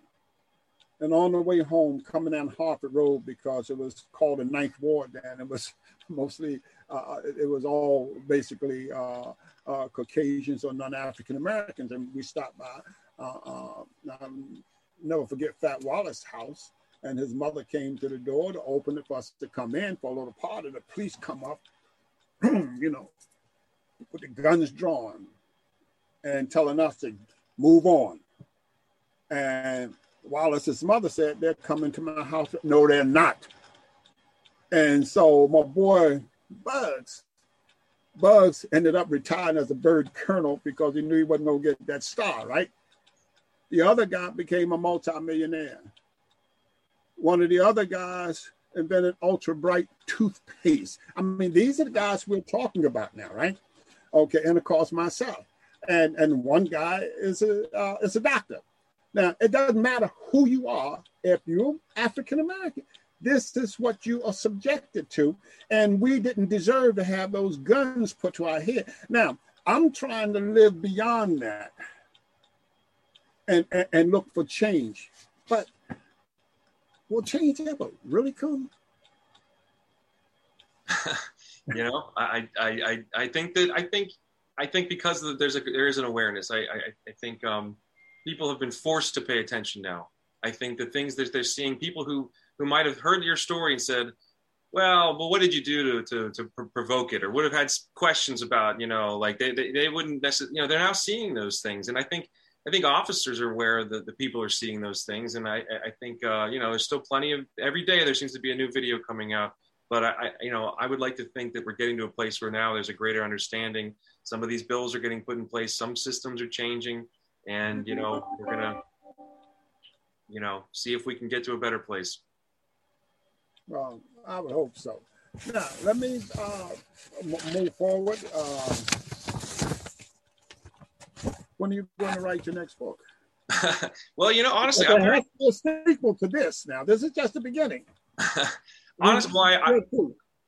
And on the way home, coming down Harford Road, because it was called the Ninth Ward then, it was mostly uh, uh, it was all basically uh, uh, Caucasians or non-African Americans, and we stopped by. Uh, um, never forget Fat Wallace house, and his mother came to the door to open it for us to come in for a little party. The police come up, you know, with the guns drawn, and telling us to move on. And Wallace's mother said, "They're coming to my house." No, they're not. And so my boy Bugs, Bugs ended up retiring as a bird colonel because he knew he wasn't going to get that star, right? The other guy became a multimillionaire. One of the other guys invented Ultra Brite toothpaste. I mean, these are the guys we're talking about now, right? Okay, and of course myself, and and one guy is a uh, is a doctor. Now it doesn't matter who you are if you're African American. This is what you are subjected to. And we didn't deserve to have those guns put to our head. Now, I'm trying to live beyond that and, and, and look for change. But will change ever really come? you know, I, I, I, I think that I think I think because there's a there is an awareness. I, I, I think um, people have been forced to pay attention now. I think the things that they're seeing, people who who might have heard your story and said, well, well, what did you do to, to, to provoke it? Or would have had questions about, you know, like they, they, they wouldn't necessarily, you know, they're now seeing those things. And I think, I think officers are aware that the people are seeing those things. And I, I think, uh, you know, there's still plenty of, every day there seems to be a new video coming out. But I, I, you know, I would like to think that we're getting to a place where now there's a greater understanding. Some of these bills are getting put in place. Some systems are changing. And, you know, we're going to, you know, see if we can get to a better place. Well, I would hope so. Now, let me uh, move forward. Uh, when are you going to write your next book? well, you know, honestly, I'm very... a sequel to this. Now, this is just the beginning. honestly, I, I,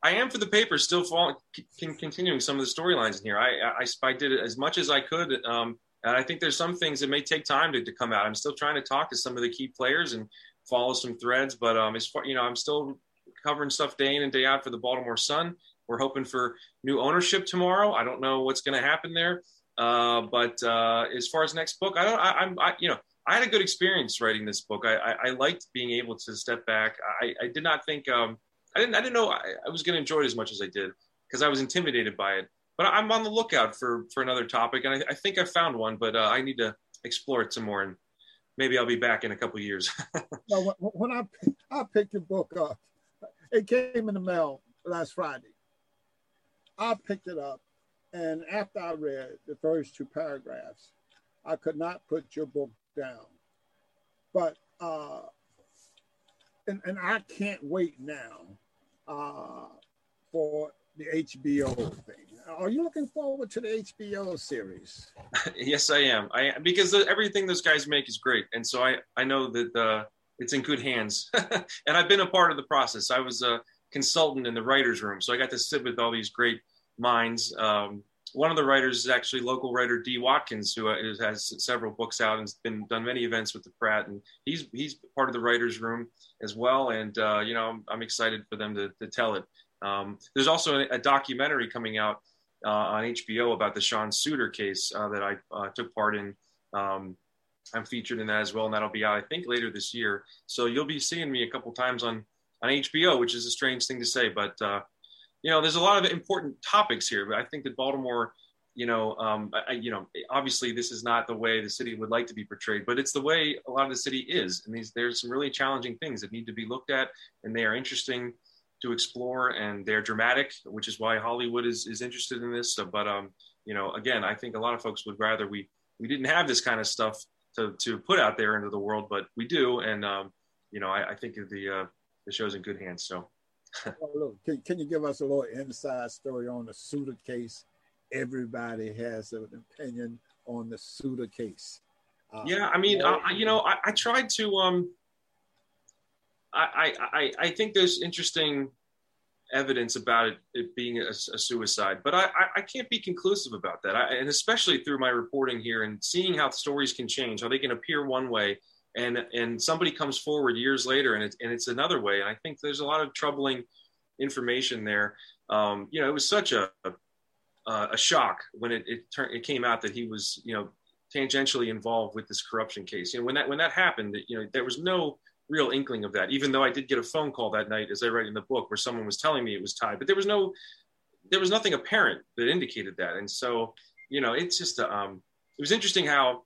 I, am for the paper still following, continuing some of the storylines in here. I, I, I did it as much as I could. Um, and I think there's some things that may take time to, to come out. I'm still trying to talk to some of the key players and follow some threads, but um, as far you know, I'm still covering stuff day in and day out for the Baltimore Sun. We're hoping for new ownership tomorrow. I don't know what's going to happen there, uh, but uh, as far as next book, I don't. I, am you know, I had a good experience writing this book. I, I, I liked being able to step back. I, I did not think um, I didn't I didn't know I, I was going to enjoy it as much as I did because I was intimidated by it. But I'm on the lookout for for another topic, and I, I think I found one, but uh, I need to explore it some more, and maybe I'll be back in a couple years. well, when I I picked your book up, it came in the mail last Friday. I picked it up, and after I read the first two paragraphs, I could not put your book down. But uh, and, and I can't wait now uh, for the HBO thing. Are you looking forward to the HBO series? yes, I am. I because the, everything those guys make is great, and so I I know that uh, it's in good hands. and I've been a part of the process. I was a consultant in the writers' room, so I got to sit with all these great minds. Um, one of the writers is actually local writer D. Watkins, who uh, has several books out and has been done many events with the Pratt, and he's he's part of the writers' room as well. And uh, you know, I'm, I'm, excited for them to, to tell it. Um, there's also a, a, documentary coming out uh, on HBO about the Sean Suiter case uh, that I uh, took part in. Um, I'm featured in that as well, and that'll be out I think later this year. So you'll be seeing me a couple times on on HBO, which is a strange thing to say, but uh, you know, there's a lot of important topics here. But I think that Baltimore, you know, um, I, you know, obviously this is not the way the city would like to be portrayed, but it's the way a lot of the city is. And these there's some really challenging things that need to be looked at, and they are interesting to explore, and they're dramatic, which is why Hollywood is is interested in this. So, but um, you know, again, I think a lot of folks would rather we we didn't have this kind of stuff to, to put out there into the world, but we do. And, um, you know, I, I think the, uh, the show's in good hands. So. oh, look, can, can, you give us a little inside story on the Suiter case? Everybody has an opinion on the Suiter case. Uh, yeah, I mean, I, you know, I, I tried to. Um, I, I I think there's interesting evidence about it, it being a, a, suicide, but I, I, can't be conclusive about that. I, and especially through my reporting here and seeing how stories can change, how they can appear one way, and and somebody comes forward years later and it's and it's another way. And I think there's a lot of troubling information there. Um, you know, it was such a a, a shock when it it, it came out that he was you know tangentially involved with this corruption case. You know, when that when that happened, you know, there was no real inkling of that, even though I did get a phone call that night, as I write in the book, where someone was telling me it was tied, but there was no, there was nothing apparent that indicated that. And so, you know, it's just, a, um, it was interesting how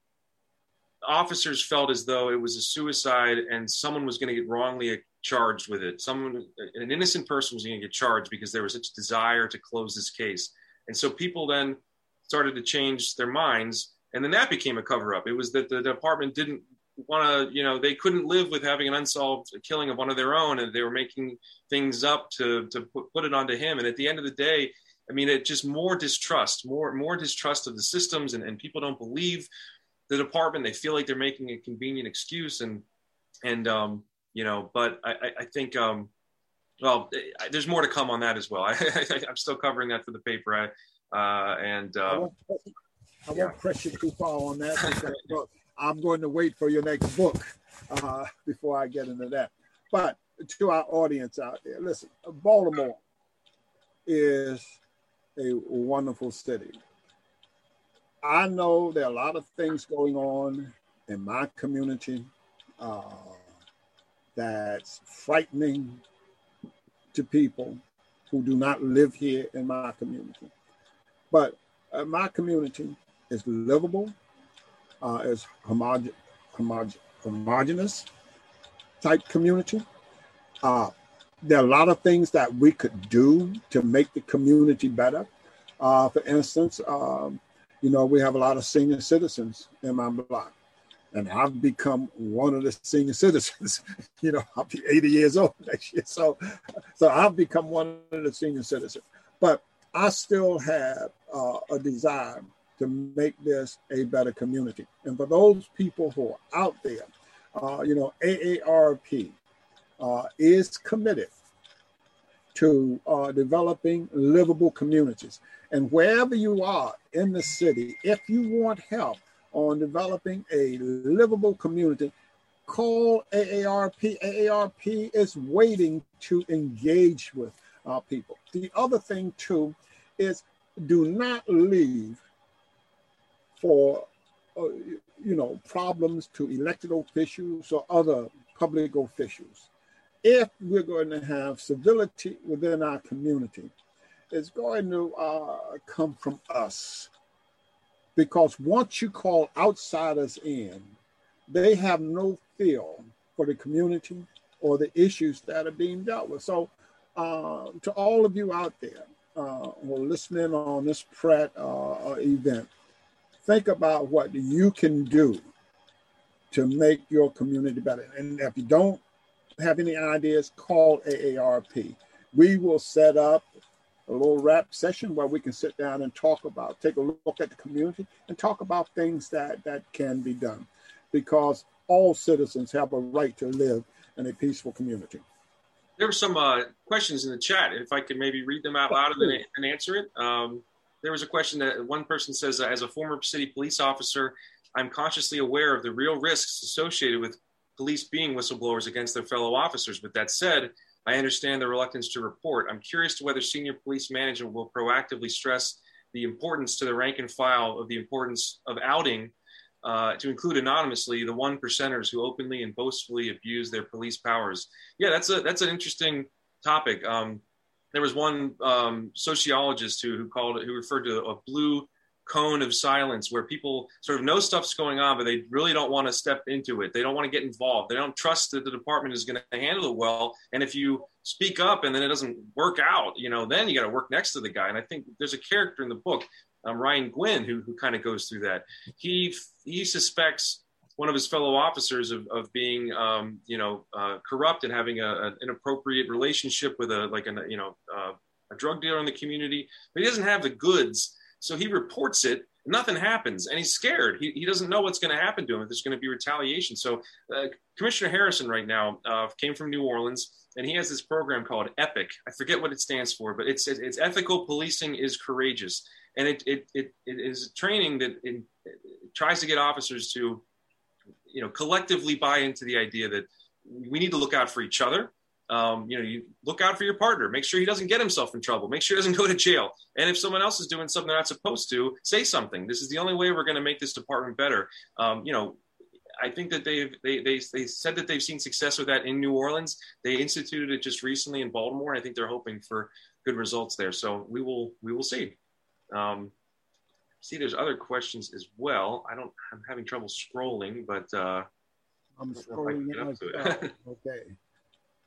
officers felt as though it was a suicide and someone was going to get wrongly charged with it. Someone, an innocent person was going to get charged because there was such a desire to close this case. And so people then started to change their minds. And then that became a cover up. It was that the department didn't want to, you know, they couldn't live with having an unsolved killing of one of their own, and they were making things up to to put, put it onto him. And at the end of the day, I mean, it just more distrust, more more distrust of the systems, and, and people don't believe the department. They feel like they're making a convenient excuse, and and um, you know, but I, I think um, well, there's more to come on that as well. I, am still covering that for the paper, I, uh, and uh, I won't, I won't press you too far on that. I'm going to wait for your next book uh, before I get into that. But to our audience out there, listen, Baltimore is a wonderful city. I know there are a lot of things going on in my community uh, that's frightening to people who do not live here in my community. But uh, my community is livable, uh, is homogenous, homogenous type community. Uh, there are a lot of things that we could do to make the community better. Uh, for instance, um, you know, we have a lot of senior citizens in my block, and I've become one of the senior citizens. you know, I'll be 80 years old next year, so so I've become one of the senior citizens. But I still have uh, a desire to make this a better community. And for those people who are out there, uh, you know, AARP uh, is committed to uh, developing livable communities. And wherever you are in the city, if you want help on developing a livable community, call AARP. AARP is waiting to engage with people. The other thing, too, is do not leave for uh, you know problems to elected officials or other public officials if we're going to have civility within our community it's going to uh, come from us because once you call outsiders in they have no feel for the community or the issues that are being dealt with so uh, to all of you out there uh, who are listening on this Pratt uh, event think about what you can do to make your community better. And if you don't have any ideas, call AARP. We will set up a little rap session where we can sit down and talk about, take a look at the community and talk about things that, that can be done because all citizens have a right to live in a peaceful community. There were some uh, questions in the chat. If I could maybe read them out loud and, and answer it. Um, there was a question that one person says, as a former city police officer, I'm consciously aware of the real risks associated with police being whistleblowers against their fellow officers. But that said, I understand the reluctance to report. I'm curious to whether senior police management will proactively stress the importance to the rank and file of the importance of outing uh, to include anonymously the one percenters who openly and boastfully abuse their police powers. Yeah, that's a that's an interesting topic. Um, there was one um, sociologist who, who called it, who referred to a blue cone of silence where people sort of know stuff's going on, but they really don't want to step into it. They don't want to get involved. They don't trust that the department is going to handle it well. And if you speak up and then it doesn't work out, you know, then you got to work next to the guy. And I think there's a character in the book, um, Ryan Guinn, who, who kind of goes through that. He, he suspects one of his fellow officers of, of being, um, you know, uh, corrupt and having a, an inappropriate relationship with a, like, a, you know, uh, a drug dealer in the community, but he doesn't have the goods. So he reports it. Nothing happens, and he's scared. He, he doesn't know what's going to happen to him if there's going to be retaliation. So, uh, Commissioner Harrison right now uh, came from New Orleans, and he has this program called EPIC. I forget what it stands for, but it's it's ethical policing is courageous, and it it it, it is training that it, it tries to get officers to you know collectively buy into the idea that we need to look out for each other um, you know you look out for your partner make sure he doesn't get himself in trouble make sure he doesn't go to jail and if someone else is doing something they're not supposed to say something this is the only way we're going to make this department better um, you know I think that they've they, they they said that they've seen success with that in New Orleans. They instituted it just recently in Baltimore. I think they're hoping for good results there. So we will we will see. Um, see there's other questions as well. I don't, I'm having trouble scrolling, but uh, I'm scrolling okay.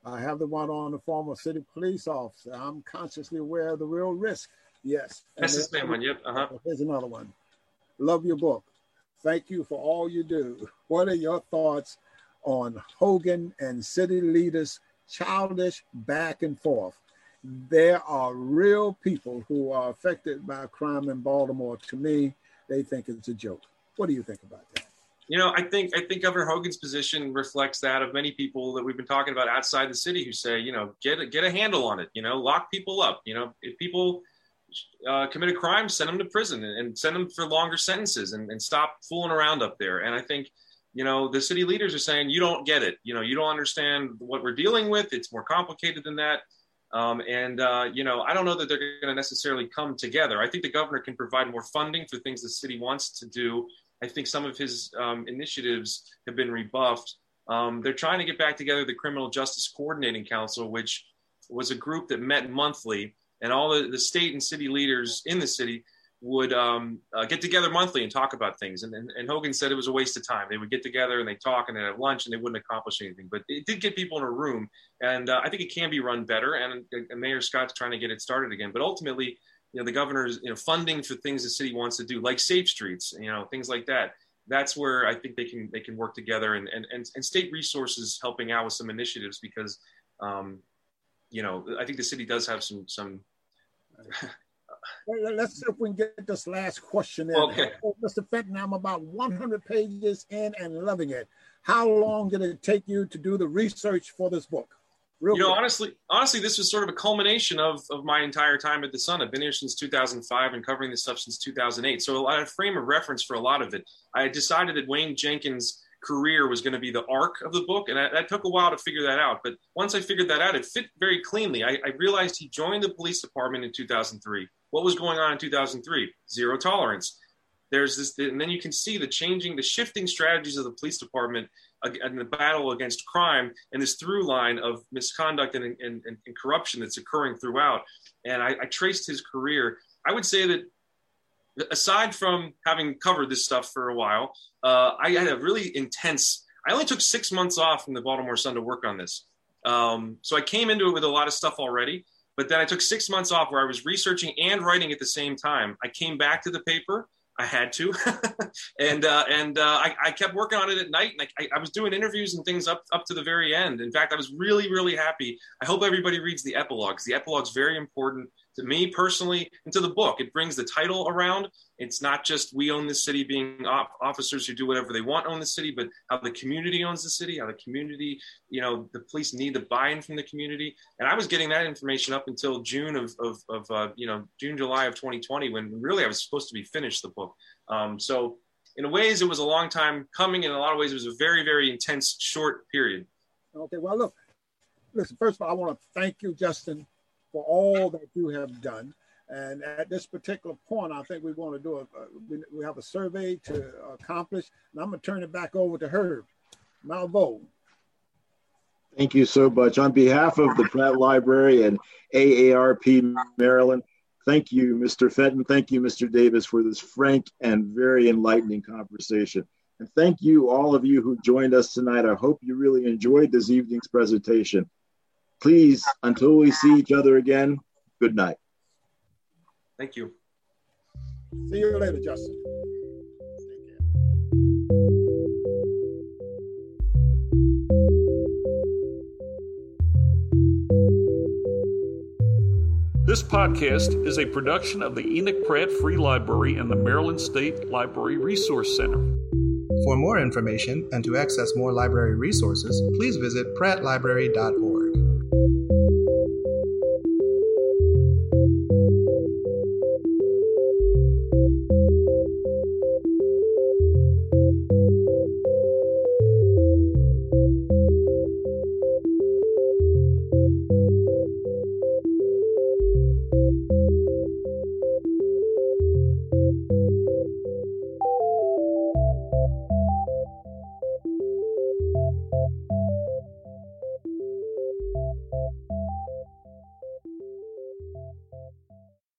I have the one on the former city police officer. I'm consciously aware of the real risk. Yes. That's the same one. Yep. Uh-huh. Here's another one. Love your book. Thank you for all you do. What are your thoughts on Hogan and city leaders' childish back and forth? there are real people who are affected by crime in Baltimore. To me, they think it's a joke. What do you think about that? You know, I think I think Governor Hogan's position reflects that of many people that we've been talking about outside the city who say, you know, get a, get a handle on it. You know, lock people up. You know, if people uh, commit a crime, send them to prison and, and send them for longer sentences and, and, stop fooling around up there. And I think you know, the city leaders are saying, you don't get it. You know, you don't understand what we're dealing with. It's more complicated than that. Um, and, uh, you know, I don't know that they're going to necessarily come together. I think the governor can provide more funding for things the city wants to do. I think some of his um, initiatives have been rebuffed. Um, they're trying to get back together the Criminal Justice Coordinating Council, which was a group that met monthly, and all the, the state and city leaders in the city would um, uh, get together monthly and talk about things. And, and, and, Hogan said it was a waste of time. They would get together and they talk and they have lunch and they wouldn't accomplish anything. But it did get people in a room, and uh, I think it can be run better. And, and, Mayor Scott's trying to get it started again. But ultimately, you know, the governor's you know funding for things the city wants to do, like safe streets, you know, things like that. That's where I think they can they can work together and and, and, and state resources helping out with some initiatives because, um, you know, I think the city does have some some Let's see if we can get this last question in. Okay. Mr. Fenton, I'm about 100 pages in and loving it. How long did it take you to do the research for this book? Real you know, honestly, honestly, this was sort of a culmination of, of my entire time at the Sun. I've been here since 2005 and covering this stuff since 2008. So I had a frame of reference for a lot of it. I decided that Wayne Jenkins' career was going to be the arc of the book, and I, that took a while to figure that out. But once I figured that out, it fit very cleanly. I, I realized he joined the police department in 2003. What was going on in 2003? Zero tolerance. There's this, and then you can see the changing, the shifting strategies of the police department in the battle against crime and this through line of misconduct and, and, and corruption that's occurring throughout. And I, I traced his career. I would say that aside from having covered this stuff for a while, uh, I had a really intense. I only took six months off from the Baltimore Sun to work on this. Um, so I came into it with a lot of stuff already. But then I took six months off where I was researching and writing at the same time. I came back to the paper. I had to, and uh, and uh, I, I, kept working on it at night. And I, I, was doing interviews and things up up to the very end. In fact, I was really really happy. I hope everybody reads the epilogues. The epilogue's very important to me personally and to the book. It brings the title around. It's not just we own the city being officers who do whatever they want own the city, but how the community owns the city, how the community, you know, the police need the buy-in from the community. And I was getting that information up until June of, of, of uh, you know, June, July of 2020, when really I was supposed to be finished the book. Um, so in ways, it was a long time coming. In a lot of ways, it was a very, very intense, short period. Okay. Well, look, listen, first of all, I want to thank you, Justin, for all that you have done. And at this particular point, I think we want to do a, we, have a survey to accomplish. And I'm going to turn it back over to Herb Malveaux. Thank you so much. On behalf of the Pratt Library and AARP Maryland, thank you, Mr. Fenton. Thank you, Mr. Davis, for this frank and very enlightening conversation. And thank you, all of you who joined us tonight. I hope you really enjoyed this evening's presentation. Please, until we see each other again, good night. Thank you. See you later, Justin. This podcast is a production of the Enoch Pratt Free Library and the Maryland State Library Resource Center. For more information and to access more library resources, please visit prattlibrary.org.